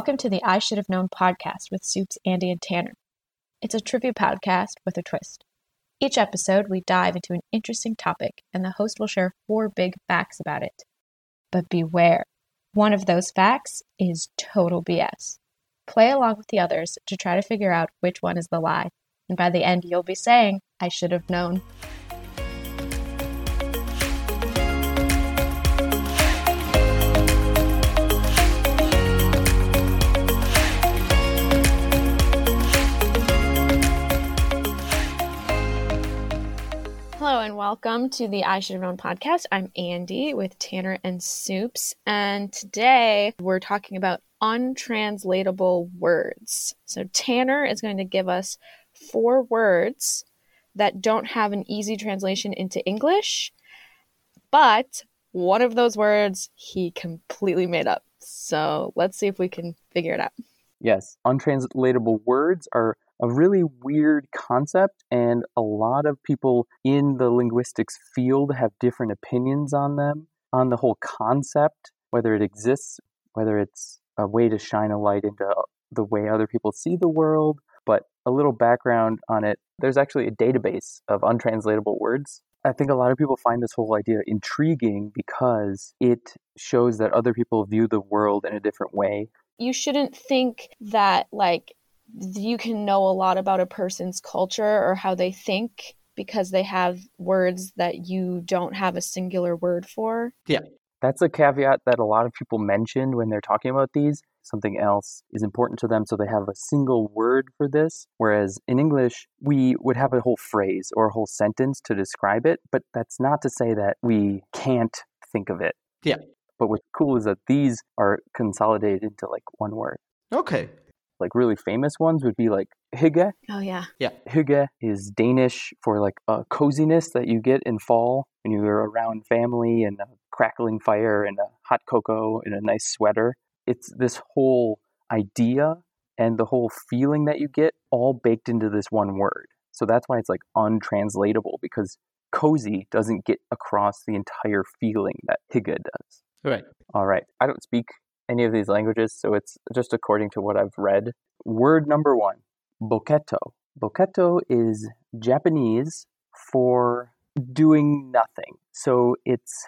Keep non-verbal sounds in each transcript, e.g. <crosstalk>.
Welcome to the I Should Have Known podcast with Sups, Andi, and Tanner. It's a trivia podcast with a twist. Each episode, we dive into an interesting topic, and the host will share four big facts about it. But beware, one of those facts is total BS. Play along with the others to try to figure out which one is the lie, and by the end, you'll be saying, I should have known. Hello and welcome to the I Should Have Known podcast. I'm Andi with Tanner and Sups, and today we're talking about untranslatable words. So, Tanner is going to give us four words that don't have an easy translation into English, but one of those words he completely made up. So, let's see if we can figure it out. Yes, untranslatable words are a really weird concept, and a lot of people in the linguistics field have different opinions on them, on the whole concept, whether it exists, whether it's a way to shine a light into uh, the way other people see the world. But a little background on it there's actually a database of untranslatable words. I think a lot of people find this whole idea intriguing because it shows that other people view the world in a different way. You shouldn't think that, like, you can know a lot about a person's culture or how they think because they have words that you don't have a singular word for. Yeah. That's a caveat that a lot of people mention when they're talking about these. Something else is important to them, so they have a single word for this. Whereas in English, we would have a whole phrase or a whole sentence to describe it, but that's not to say that we can't think of it. Yeah. But what's cool is that these are consolidated into like one word. Okay like really famous ones would be like hygge. Oh yeah. Yeah. Hygge is Danish for like a coziness that you get in fall when you're around family and a crackling fire and a hot cocoa and a nice sweater. It's this whole idea and the whole feeling that you get all baked into this one word. So that's why it's like untranslatable because cozy doesn't get across the entire feeling that hygge does. Right. All right. I don't speak any of these languages, so it's just according to what I've read. Word number one boketto. Boketto is Japanese for doing nothing. So it's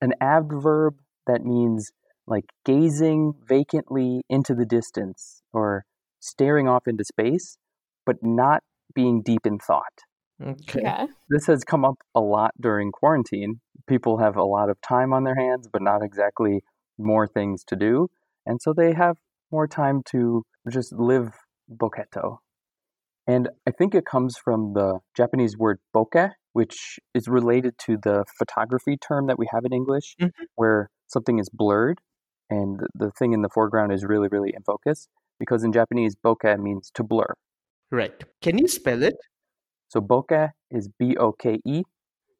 an adverb that means like gazing vacantly into the distance or staring off into space, but not being deep in thought. Okay. Okay. This has come up a lot during quarantine. People have a lot of time on their hands, but not exactly more things to do. And so they have more time to just live boketto. And I think it comes from the Japanese word bokeh, which is related to the photography term that we have in English, Mhm. where something is blurred and the thing in the foreground is really, really in focus. Because in Japanese, bokeh means to blur. Right. Can you spell it? So bokeh is B O K E,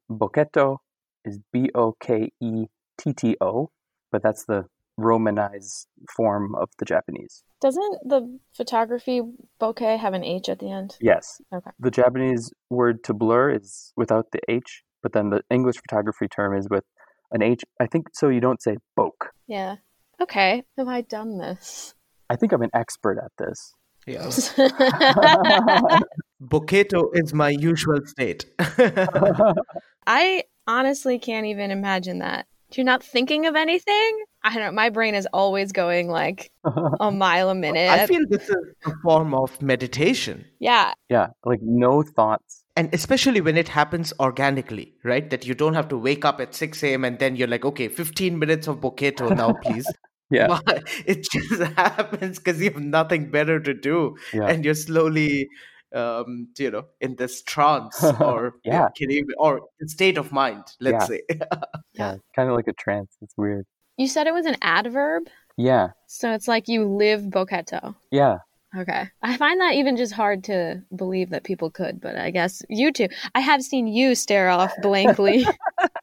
boketto is B O K E T T O, but that's the romanized form of the Japanese. Doesn't the photography bokeh have an H at the end? Yes. Okay. The Japanese word to blur is without the H, but then the English photography term is with an H. I think so you don't say boke. Yeah. Okay. Have I done this? I think I'm an expert at this. Yeah. <laughs> Boketto is my usual state. <laughs> I honestly can't even imagine that. You're not thinking of anything? I don't know. My brain is always going like <laughs> a mile a minute. I feel this is a form of meditation. yeah. yeah, like no thoughts. And especially when it happens organically, right? That you don't have to wake up at 6 a.m. and then you're like, okay, 15 minutes of Boketto now, please. <laughs> Yeah. <laughs> But it just happens because you have nothing better to do. Yeah. And you're slowly, um, you know, in this trance <laughs> or, Yeah. can you, or state of mind, let's say. <laughs> yeah. Kind of like a trance. It's weird. You said it was an adverb? Yeah. So it's like you live boketto. Yeah. Okay. I find that even just hard to believe that people could, but I guess you too. I have seen you stare off blankly <laughs>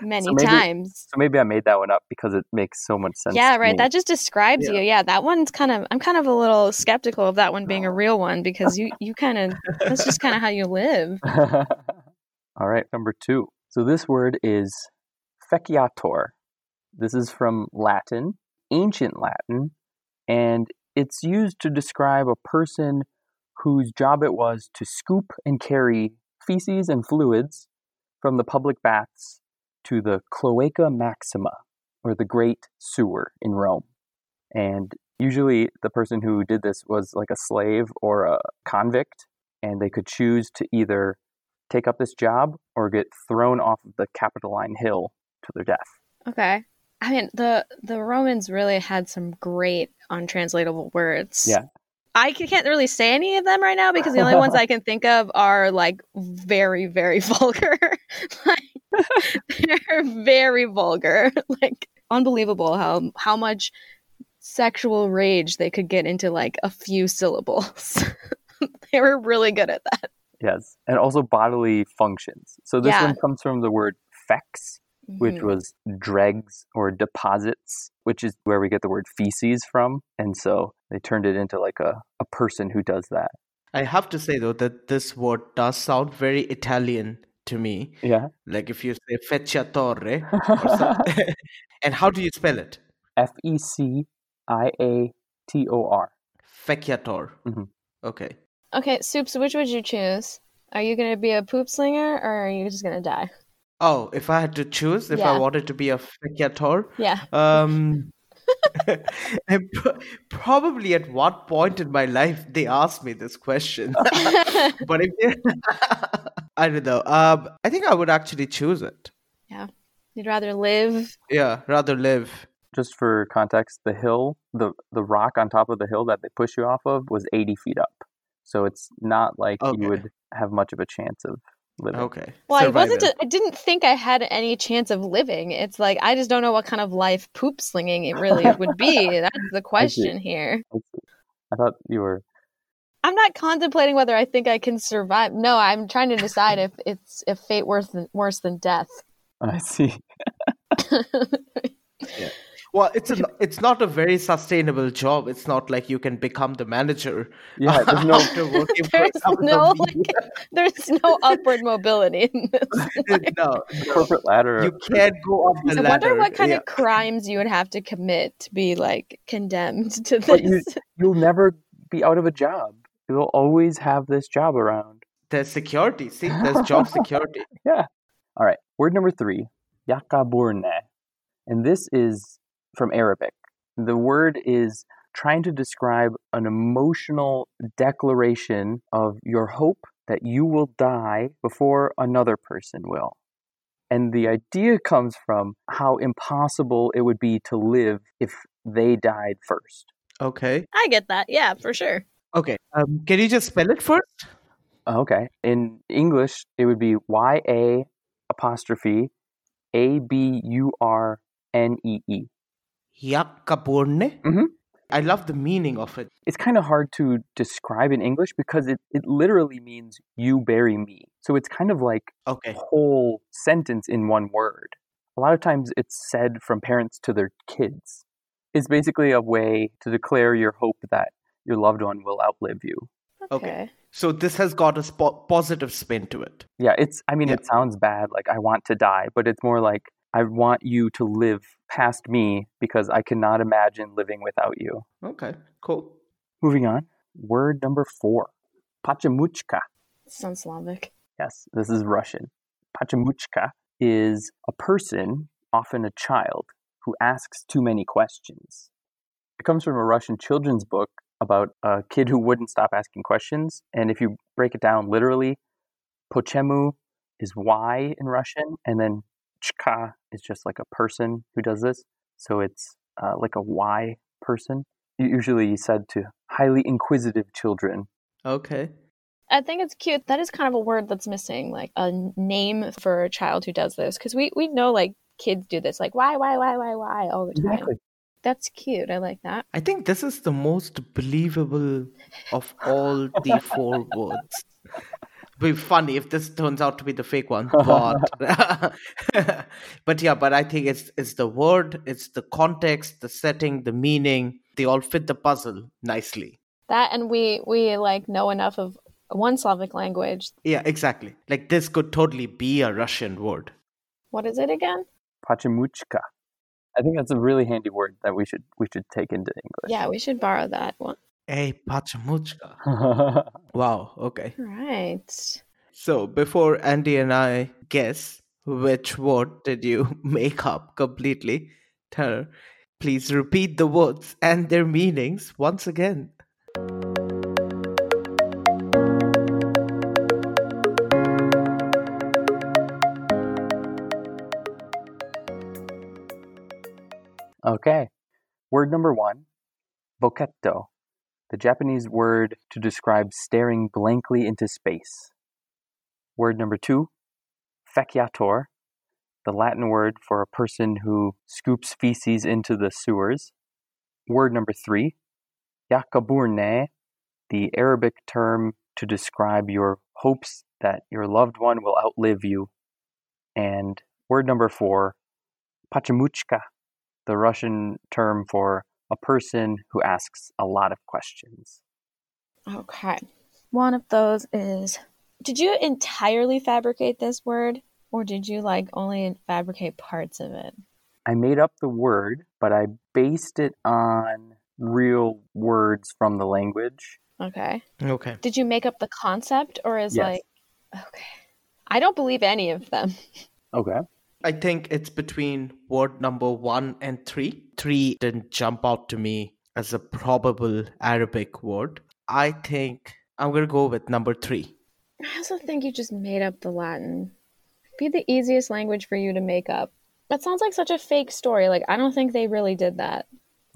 many So maybe- times. So maybe I made that one up because it makes so much sense. Yeah, right. That just describes Yeah. you. Yeah, that one's kind of I'm kind of a little skeptical of that one being a real one because you you kind of that's just kind of <laughs> how you live. All right, number two. So this word is feciator. This is from Latin, ancient Latin, and it's used to describe a person whose job it was to scoop and carry feces and fluids from the public baths to the Cloaca Maxima, or the Great Sewer in Rome. And usually the person who did this was like a slave or a convict, and they could choose to either take up this job or get thrown off of the Capitoline Hill to their death. Okay. I mean, the the Romans really had some great untranslatable words. Yeah. I can't really say any of them right now because the only ones I <laughs> can think of are like very, very <laughs> vulgar. like they're very vulgar. <laughs> Like unbelievable how how much sexual rage they could get into like a few syllables. they were really good at that. Yes. And also bodily functions. So this Yeah. one comes from the word fex, which Mhm. was dregs or deposits, which is where we get the word feces from. And so they turned it into like a, a person who does that. I have to say though that this word does sound very Italian to me. Yeah. Like if you say fecciatore, <laughs> or <laughs> and how do you spell it? F E C I A T O R. Feciator. Mhm. Okay. Okay, Sups, which would you choose? Are you going to be a poop slinger or are you just going to die? Oh, if I had to choose, if Yeah. I wanted to be a feciator, Yeah. um, <laughs> <laughs> and probably at what point in my life they asked me this question. <laughs> but if they, I don't know. Um, I think I would actually choose it. Yeah, you'd rather live. Yeah, rather live. Just for context, the hill, the, the rock on top of the hill that they push you off of was 80 feet up. So it's not like Okay. you would have much of a chance of living. Okay. Well, I wasn't. Surviving. I didn't think I had any chance of living. It's like I just don't know what kind of life poop slinging it really <laughs> would be. That's the question here. I see. I thought you were. I'm not contemplating whether I think I can survive. No, I'm trying to decide if it's if fate worse than worse than death. <laughs> I see. <laughs> Well, it's a, it's not a very sustainable job. It's not like you can become the manager Yeah, there's no. <laughs> after working for There's a no like, <laughs> there's no upward mobility in this. <laughs> no, corporate ladder. you can't go up the I ladder. I wonder what kind Yeah. of crimes you would have to commit to be like condemned to But you- this. You'll never be out of a job. You'll always have this job around. There's security. See, there's job security. Yeah. All right. Word number three, ya'aburnee. And this is from Arabic. The word is trying to describe an emotional declaration of your hope that you will die before another person will. And the idea comes from how impossible it would be to live if they died first. Okay. I get that. Yeah, for sure. Okay. Um, can you just spell it first? Okay. In English, it would be Y A apostrophe A B U R N E E. Ya'aburnee. Mhm. I love the meaning of it. It's kind of hard to describe in English because it, it literally means you bury me. So it's kind of like a whole sentence in one word. A lot of times it's said from parents to their kids. It's basically a way to declare your hope that your loved one will outlive you. Okay. So this has got a spo- positive spin to it. Yeah, it's, I mean, Yeah. it sounds bad, like I want to die, but it's more like I want you to live past me because I cannot imagine living without you. Okay. Cool. Moving on, word number four, pochemuchka. Sounds Slavic. Yes, this is Russian. Pochemuchka is a person, often a child, who asks too many questions. It comes from a Russian children's book about a kid who wouldn't stop asking questions. And if you break it down literally, pochemu is why in Russian, and then chka is just like a person who does this. So it's uh, like a why person, usually said to highly inquisitive children. Okay. I think it's cute. That is kind of a word that's missing, like a name for a child who does this. Because we, we know like kids do this, like why, why, why, why, why all the time. Exactly. That's cute. I like that. I think this is the most believable of all the four words. Be funny if this turns out to be the fake one, <laughs> but <laughs> but yeah, but I think it's it's the word, it's the context, the setting, the meaning. They all fit the puzzle nicely. That and we we like know enough of one Slavic language. Yeah, exactly. Like this could totally be a Russian word. What is it again? Pochemuchka. I think that's a really handy word that we should we should take into English. Yeah, we should borrow that one. Hey, pochemuchka. <laughs> Wow, okay. Right. So before Andi and I guess which word did you <laughs> make up completely, Tanner, please repeat the words and their meanings once again. okay. Word number one, boketto, the Japanese word to describe staring blankly into space. Word number two, feciator, the Latin word for a person who scoops feces into the sewers. Word number three, ya'aburnee, the Arabic term to describe your hopes that your loved one will outlive you. And word number four, pochemuchka, the Russian term for a person who asks a lot of questions. Okay. One of those is Did you entirely fabricate this word? Or did you like only fabricate parts of it? I made up the word, but I based it on real words from the language. Okay. Okay. Did you make up the concept or is Yes. like okay. I don't believe any of them. Okay. I think it's between word number one and three. Three didn't jump out to me as a probable Arabic word. I think I'm going to go with number three. I also think you just made up the Latin. Be the easiest language for you to make up. That sounds like such a fake story. Like I don't think they really did that.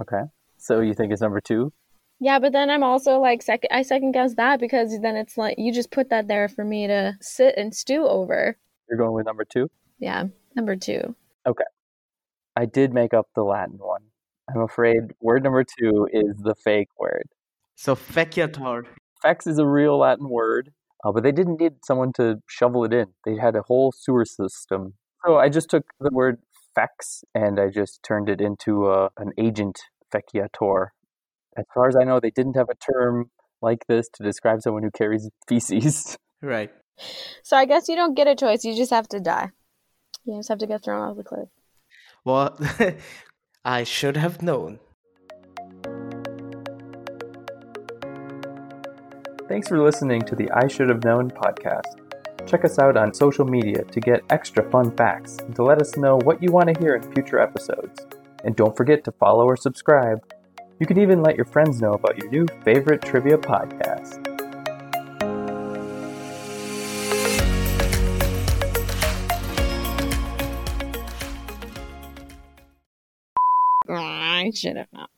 Okay. So you think it's number two? Yeah, but then I'm also like second I second guess that because then it's like you just put that there for me to sit and stew over. You're going with number two? Yeah, number 2. Okay. I did make up the Latin one. I'm afraid word number two is the fake word. So feciator. Fex is a real Latin word, uh, but they didn't need someone to shovel it in. They had a whole sewer system. So I just took the word fex and I just turned it into a, an agent feciator. As far as I know, they didn't have a term like this to describe someone who carries feces. <laughs> Right. So I guess you don't get a choice. You just have to die. You just have to get thrown off the cliff. Well, <laughs> I should have known. Thanks for listening to the I Should Have Known podcast. Check us out on social media to get extra fun facts and to let us know what you want to hear in future episodes. And don't forget to follow or subscribe. You can even let your friends know about your new favorite trivia podcast. I should have known.